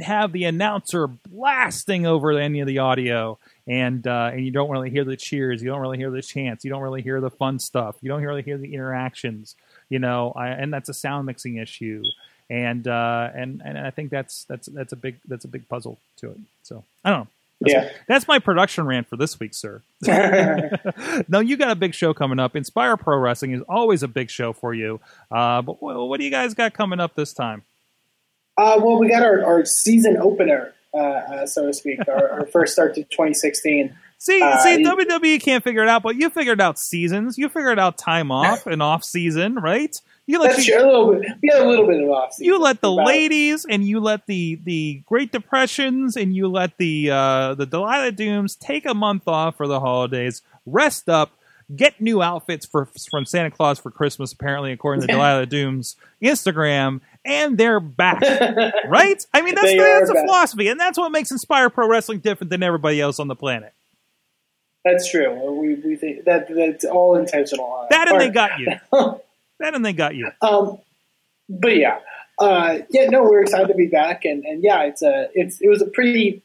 have the announcer blasting over any of the audio, and uh, and you don't really hear the cheers. You don't really hear the chants. You don't really hear the fun stuff. You don't really hear the interactions. You know, I, and that's a sound mixing issue. And uh, and and I think that's that's that's a big that's a big puzzle to it. So I don't know. That's, Yeah. that's my production rant for this week, sir. no, you got a big show coming up. Inspire Pro Wrestling is always a big show for you. Uh, but what, what do you guys got coming up this time? Uh, well, we got our, our season opener, uh, uh, so to speak, our, our first start to 2016. See, Uh, see, WWE can't figure it out, but you figured out seasons. You figured out time off and off season, right? You let That's you, true. A little bit. We had a little bit of off. you let the ladies and you let the the Great Depressions and you let the uh, the Delilah Dooms take a month off for the holidays, rest up, get new outfits for from Santa Claus for Christmas. Apparently, according to Delilah Dooms Instagram, and they're back. right? I mean, that's that's a back. philosophy, and that's what makes Inspire Pro Wrestling different than everybody else on the planet. That's true. We, we think that that's all intentional. That and they got you. And they got you. Um, but yeah, uh, yeah, no, we're excited to be back, and, and yeah, it's a it's it was a pretty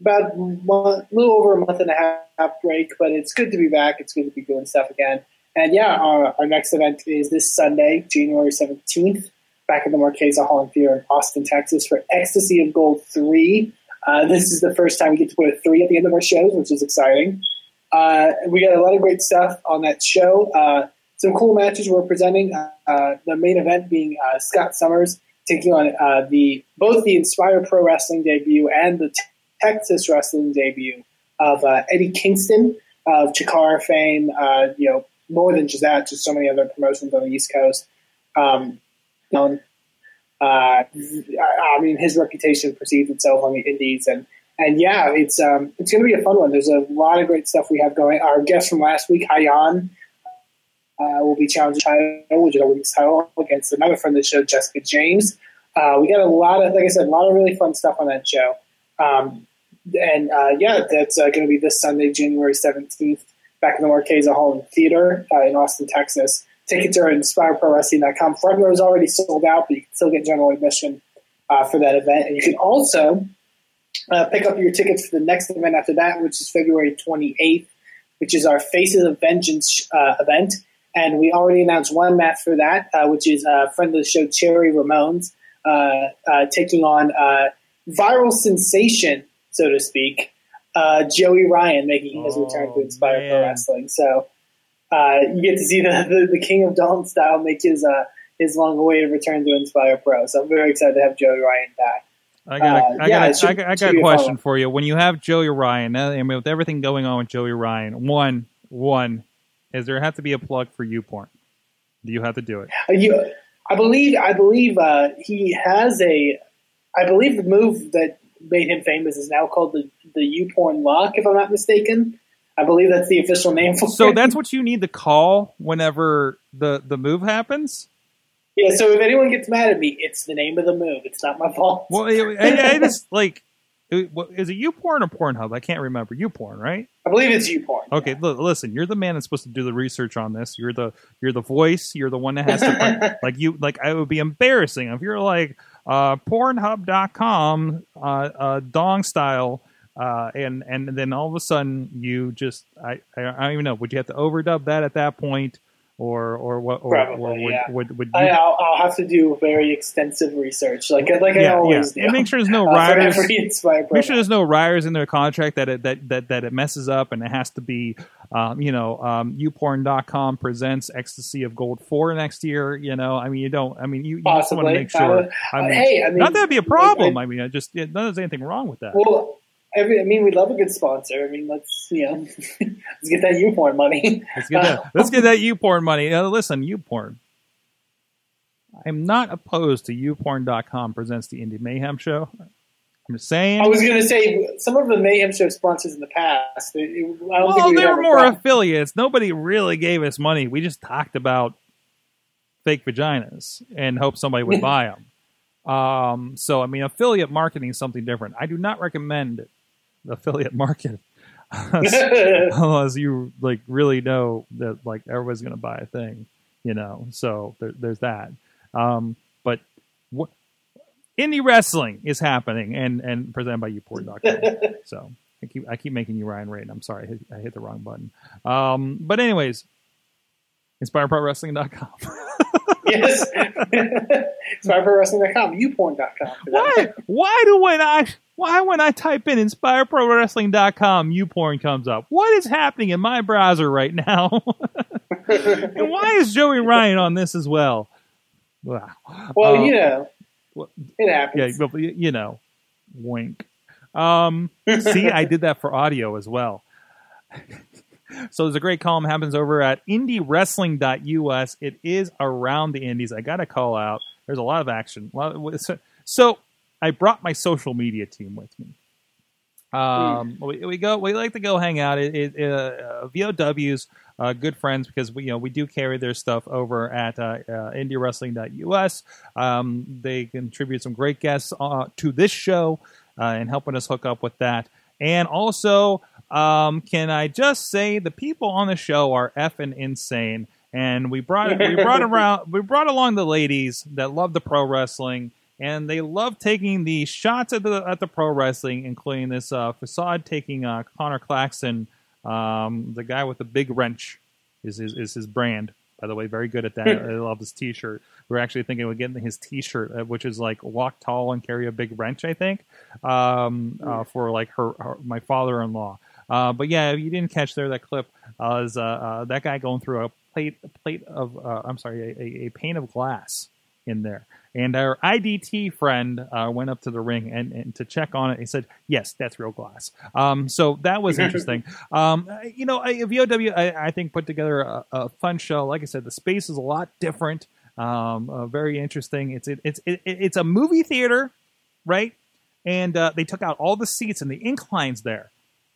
about month, little over a month and a half break, but it's good to be back. It's good to be doing stuff again, and yeah, our, our next event is this Sunday, January seventeenth, back at the Marchesa Hall and Theater in Austin, Texas, for Ecstasy of Gold three. Uh, this is the first time we get to put a three at the end of our shows, which is exciting. Uh, we got a lot of great stuff on that show. Uh, some cool matches we're presenting. Uh, the main event being uh, Scott Summers taking on uh, the both the Inspire Pro Wrestling debut and the Texas Wrestling debut of uh, Eddie Kingston of Chikara fame. Uh, you know, more than just that, just so many other promotions on the East Coast. Um, known. Uh, I mean, his reputation precedes itself on the Indies, and and yeah, it's um, it's going to be a fun one. There's a lot of great stuff we have going. Our guest from last week, Hayan, uh, will be challenging title, which is a women's title, against another friend of the show, Jessica James. Uh, we got a lot of, like I said, a lot of really fun stuff on that show. Um, and uh, yeah, that's uh, going to be this Sunday, January 17th, back in the Marchesa Hall and Theater uh, in Austin, Texas. Tickets are at inspireprowrestling.com. Front row is already sold out, but you can still get general admission uh, for that event. And you can also pick up your tickets for the next event after that, which is February 28th, which is our Faces of Vengeance event. And we already announced one match for that, uh, which is a friend of the show, Cherry Ramones, uh, uh, taking on uh, viral sensation, so to speak, uh, Joey Ryan, making his return to Inspire Pro. Wrestling. So uh, you get to see the, the, the King of Dong style make his uh, his long-awaited return to Inspire Pro. So I'm very excited to have Joey Ryan back. I got, a, Uh, I, yeah, got it a, should- I got, I got a question for you. When you have Joey Ryan, uh, I mean, with everything going on with Joey Ryan, one, one, is there have to be a plug for YouPorn? Do you have to do it? Uh, you, I believe I believe uh, he has a. I believe the move that made him famous is now called the the YouPorn lock, if I'm not mistaken. I believe that's the official name for So it. that's what you need to call whenever the the move happens. yeah. So if anyone gets mad at me, it's the name of the move. It's not my fault. Well, I, I just like is it YouPorn or Pornhub? I can't remember. YouPorn, right? I believe it's YouPorn. Okay, li- listen, you're the man that's supposed to do the research on this. You're the you're the voice. You're the one that has to like you like. I would be embarrassing if you're like uh, Pornhub.com uh, uh, dong style. Uh, and and then all of a sudden you just I I don't even know would you have to overdub that at that point or or what or, Probably, or would, yeah. would, would you, I, I'll, I'll have to do very extensive research, like like I always yeah. do. and make sure there's no uh, riders Make sure there's no riders in their contract that it, that, that that it messes up and it has to be, um, you know, um, youporn.com presents Ecstasy of Gold 4 next year. You know, I mean, you don't, I mean, you, you just want to Possibly. make sure. Uh, I mean, hey, I mean, not that would be a like, problem. I- I mean, I just, it, there's anything wrong with that. Well, every, I mean, we love a good sponsor. I mean, let's you know, let's get that YouPorn money. Let's get that, let's get that YouPorn money. Uh, listen, YouPorn. I'm not opposed to YouPorn.com presents the Indie Mayhem show. I'm just saying. I was going to say some of the Mayhem Show sponsors in the past. It, it, I don't well, we they were more affiliates. Nobody really gave us money. We just talked about fake vaginas and hope somebody would buy them. Um, so, I mean, affiliate marketing is something different. I do not recommend affiliate market unless, unless you like really know that like everybody's going to buy a thing, you know. So there, there's that. Um, but what indie wrestling is happening and and presented by uport.com. so I keep I keep making you Ryan Reign. I'm sorry, I hit, I hit the wrong button. Um, but anyways, inspireprowrestling.com. yes. SpireProWrestling.com, YouPorn.com. why why do when I why when I type in inspireprowrestling.com YouPorn comes up? What is happening in my browser right now? and why is Joey Ryan on this as well? Wow. Well, Uh, you know, it Yeah, happens. you you know, wink. Um, see, I did that for audio as well. so there's a great column happens over at indiewrestling.us. It is around the indies. I got to call out. There's a lot of action. So, I brought my social media team with me. Um, we, we go. We like to go hang out. It, it, uh, VOW's uh, good friends because we you know we do carry their stuff over at uh, uh, IndieWrestling.us. Um, they contribute some great guests uh, to this show uh, and helping us hook up with that. And also, um, can I just say the people on the show are effing insane. And we brought we brought around we brought along the ladies that love the pro wrestling and they love taking the shots at the at the pro wrestling, including this uh, facade taking uh, Conor Claxton, um, the guy with the big wrench, is his, is his brand. By the way, very good at that. I love his T-shirt. We're actually thinking of getting his T-shirt, uh, which is like walk tall and carry a big wrench. I think um, uh, for like her, her my father-in-law. Uh, but yeah, if you didn't catch there that clip uh, is uh, uh, that guy going through a plate a plate of uh, I'm sorry a, a, pane of glass in there. And our IDT friend uh, went up to the ring and, and to check on it. He said, "Yes, that's real glass." Um, so that was interesting. um, you know, I- VOW I, I think put together a, a fun show. Like I said, the space is a lot different. Um, uh, very interesting. It's it, it's it, it's a movie theater, right? And uh, they took out all the seats and the inclines there.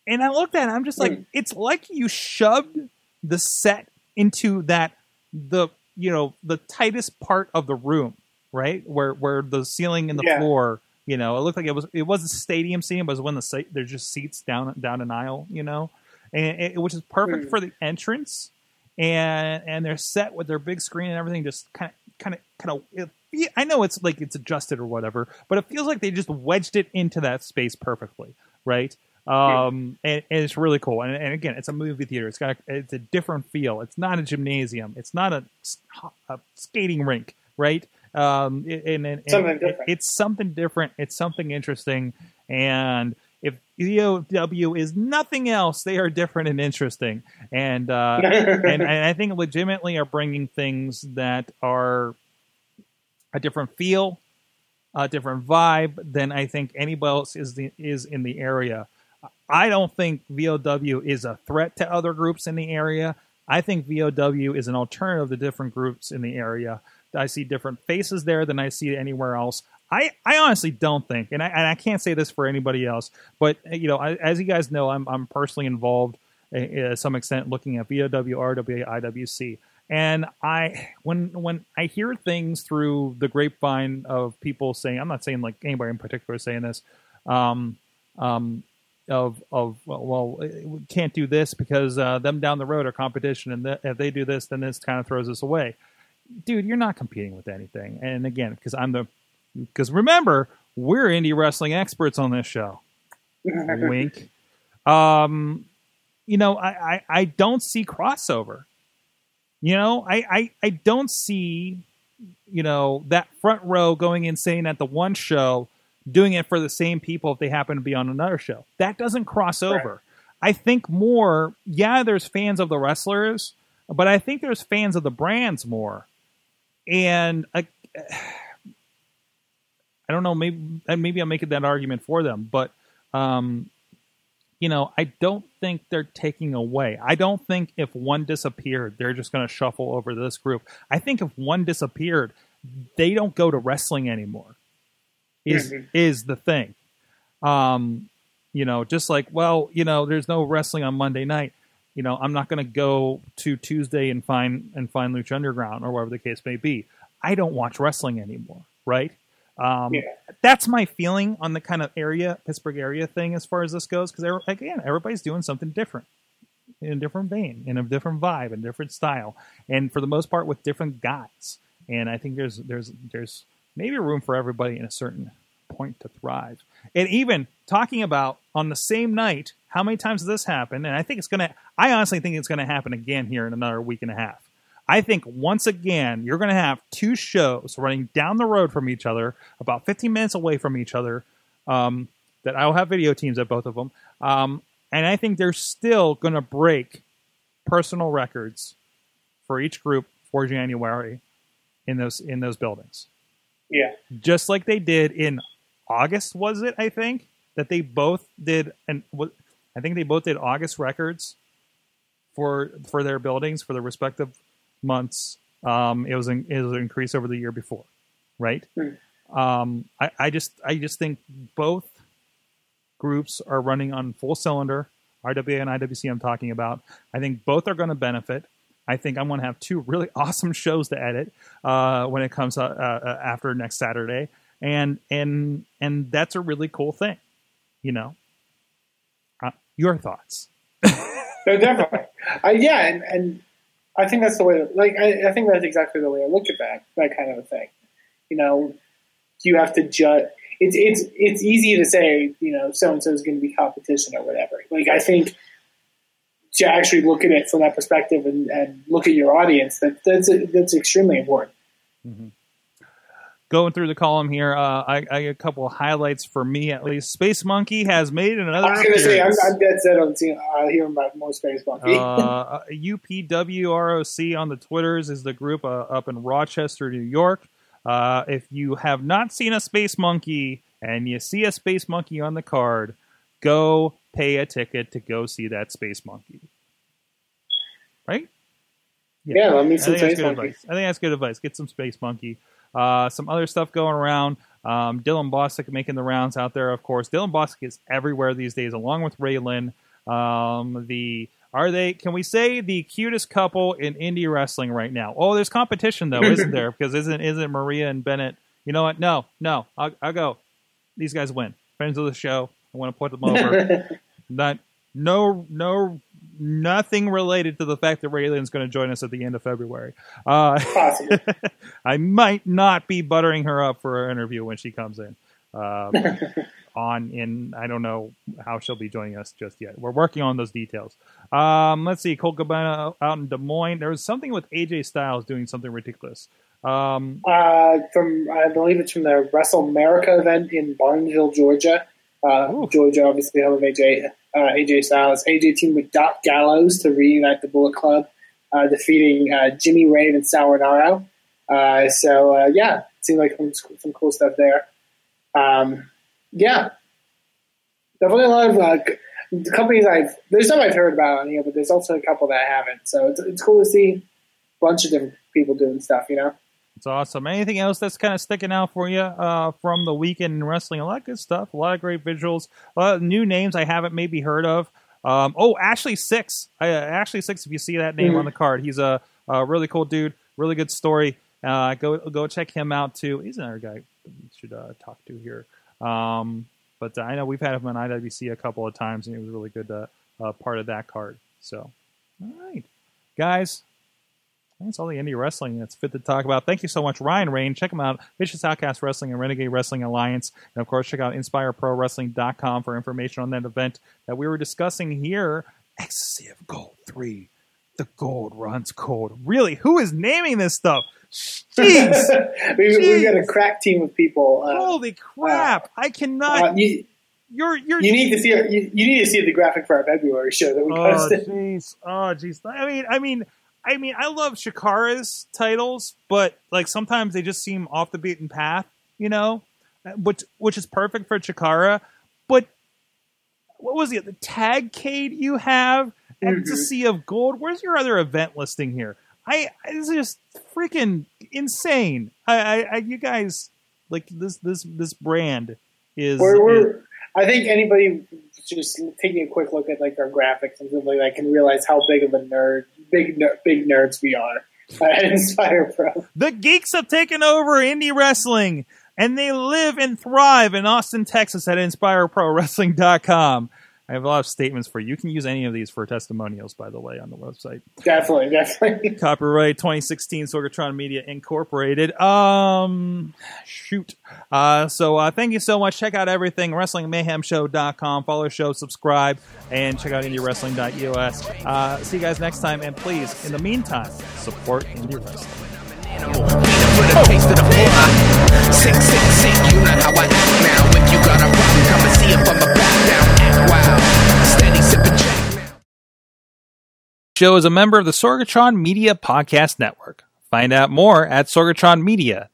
And I looked at it. I'm just like, Hmm. it's like you shoved the set into that the you know the tightest part of the room, right? Where where the ceiling and the Yeah. floor, you know, it looked like it was it was a stadium scene, but it was when the there's just seats down down an aisle, you know, and it, which is perfect Hmm. for the entrance. And and they're set with their big screen and everything, just kind of kind of kind of. It, I know it's like it's adjusted or whatever, but it feels like they just wedged it into that space perfectly, right? Um, and, and it's really cool. And, and again, it's a movie theater. It's got a, it's a different feel. It's not a gymnasium. It's not a, a skating rink, right? Um, and, and, Something different. it's something different. It's something interesting. And if VOW is nothing else, they are different and interesting. And uh, and, and I think legitimately are bringing things that are a different feel, a different vibe than I think anybody else is the, is in the area. I don't think VOW is a threat to other groups in the area. I think VOW is an alternative to different groups in the area. I see different faces there than I see anywhere else. I, I honestly don't think, and I, and I can't say this for anybody else, but you know, I, as you guys know, I'm, I'm personally involved uh, to some extent looking at VOW, RWA, IWC, and I when when I hear things through the grapevine of people saying, I'm not saying like anybody in particular is saying this, um, um, of of well, well, we can't do this because uh, them down the road are competition, and th- if they do this, then this kind of throws us away. Dude, you're not competing with anything. And again, because I'm the because remember we're indie wrestling experts on this show. Wink. Um, you know, I, I I don't see crossover. You know, I I I don't see you know that front row going insane at the one show doing it for the same people if they happen to be on another show. That doesn't cross over. I think more, yeah, there's fans of the wrestlers, but I think there's fans of the brands more. And I, I don't know, maybe maybe I'm making that argument for them, but um, you know, I don't think they're taking away. I don't think if one disappeared, they're just going to shuffle over this group. I think if one disappeared, they don't go to wrestling anymore. Is Mhm. is the thing. Um, you know, just like well, you know, there's no wrestling on Monday night. You know, I'm not going to go to Tuesday and find and find Lucha Underground or whatever the case may be. I don't watch wrestling anymore, right? Um, Yeah. That's my feeling on the kind of area Pittsburgh area thing as far as this goes. Because again, everybody's doing something different in a different vein, in a different vibe, and different style, and for the most part with different guys. And I think there's there's there's maybe room for everybody in a certain point to thrive. And even talking about on the same night, how many times has this happened? And I think it's gonna. I honestly think it's gonna happen again here in another week and a half. I think once again you're going to have two shows running down the road from each other, about 15 minutes away from each other. Um, that I'll have video teams at both of them, um, and I think they're still going to break personal records for each group for January in those in those buildings, Yeah. just like they did in August. Was it? I think that they both did, and I think they both did August records for for their buildings for their respective months. Um, it was an, it was an increase over the year before, right? Um, I, I just I just think both groups are running on full cylinder. RWA and IWC I'm talking about. I think both are going to benefit. I think I'm going to have two really awesome shows to edit uh, when it comes uh, uh, after next Saturday, and and and that's a really cool thing, you know. Uh, your thoughts? No, definitely. Uh, yeah, and, and I think that's the way. Like, I, I think that's exactly the way I look at that that kind of a thing. You know, you have to judge. It's it's it's easy to say, you know, so and so is going to be competition or whatever. Like, I think to actually look at it from that perspective and, and look at your audience, that that's that's extremely important. Going through the column here, uh, I, I got a couple of highlights for me at least. Space Monkey has made another. I was going to say, I'm. I'm dead set on seeing, uh, hearing about more Space Monkey. uh, UPWROC on the Twitters is the group uh, up in Rochester, New York. Uh, if you have not seen a Space Monkey and you see a Space Monkey on the card, go pay a ticket to go see that Space Monkey. Right? Yeah, I mean, some I think that's Space good Monkey. advice. I think that's good advice. Get some Space Monkey. Uh, some other stuff going around. Um, Dylan Bostic making the rounds out there, of course. Dylan Bostic is everywhere these days, along with Raylan. Um, the are they? Can we say the cutest couple in indie wrestling right now? Oh, there's competition though, isn't there? Because isn't isn't Maria and Bennett? You know what? No, no. I'll, I'll go. These guys win. Friends of the show. I want to put them over. Not no no nothing related to the fact that Raylan's going to join us at the end of February. Uh, I might not be buttering her up for her interview when she comes in. Um, on in I don't know how she'll be joining us just yet. We're working on those details. Um, let's see, Colt Cabana out in Des Moines. There was something with AJ Styles doing something ridiculous. Um, uh, from I believe it's from the Wrestle America event in Barnesville, Georgia. Uh. Georgia, obviously, home of AJ uh, AJ Styles. AJ teamed with Doc Gallows to reunite the Bullet Club, uh, defeating uh, Jimmy Rave and Renaro. Uh, so uh, yeah, it seemed like some, some cool stuff there. Um, yeah, definitely a lot of uh, companies I've there's some I've heard about on here, but there's also a couple that I haven't. So it's it's cool to see a bunch of different people doing stuff. You know. It's awesome. Anything else that's kind of sticking out for you uh, from the weekend in wrestling? A lot of good stuff. A lot of great visuals. A lot of new names I haven't maybe heard of. Um, oh, Ashley Six. Uh, Ashley Six. If you see that name Mhm. on the card, he's a, a really cool dude. Really good story. Uh, go go check him out too. He's another guy you should uh, talk to here. Um, but I know we've had him on IWC a couple of times, and he was a really good uh, uh, part of that card. So, all right, guys. That's all the indie wrestling that's fit to talk about. Thank you so much, Ryan Reign. Check him out, Vicious Outcast Wrestling and Renegade Wrestling Alliance. And of course, check out InspireProWrestling.com for information on that event that we were discussing here. Ecstasy of Gold 3. The gold runs cold. Really? Who is naming this stuff? Jeez. we, we got a crack team of people. Uh, Holy crap. I cannot. uh, you, you're, you're, you need to see our, you, you need to see the graphic for our February show that we Oh posted. jeez. Oh jeez. I mean, I mean, I mean, I love Chikara's titles, but like sometimes they just seem off the beaten path, you know, which which is perfect for Chikara. But what was it? The tag cade you have, Ecstasy mm-hmm. of Gold. Where's your other event listing here? I it's just freaking insane. I, I, I you guys like this this this brand is. We're, we're, I think anybody just taking a quick look at like our graphics and something like that can realize how big of a nerd, big ner- big nerds we are at Inspire Pro. The geeks have taken over indie wrestling, and they live and thrive in Austin, Texas at InspireProWrestling.com. I have a lot of statements for you. You can use any of these for testimonials, by the way, on the website. Definitely, definitely. Copyright 2016 Sorgatron Media Incorporated. Um, shoot. Uh, so uh, thank you so much. Check out everything. WrestlingMayhemShow.com. Follow the show, subscribe, and check out IndieWrestling.us. Uh, see you guys next time. And please, in the meantime, support indie wrestling. Animal, show is a member of the Sorgatron Media Podcast Network. Find out more at sorgatronmedia.com.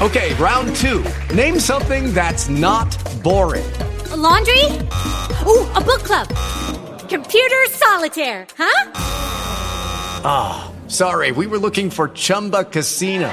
Okay, round two. Name something that's not boring. A laundry? Ooh, a book club. Computer solitaire, huh? Ah, sorry, we were looking for Chumba Casino.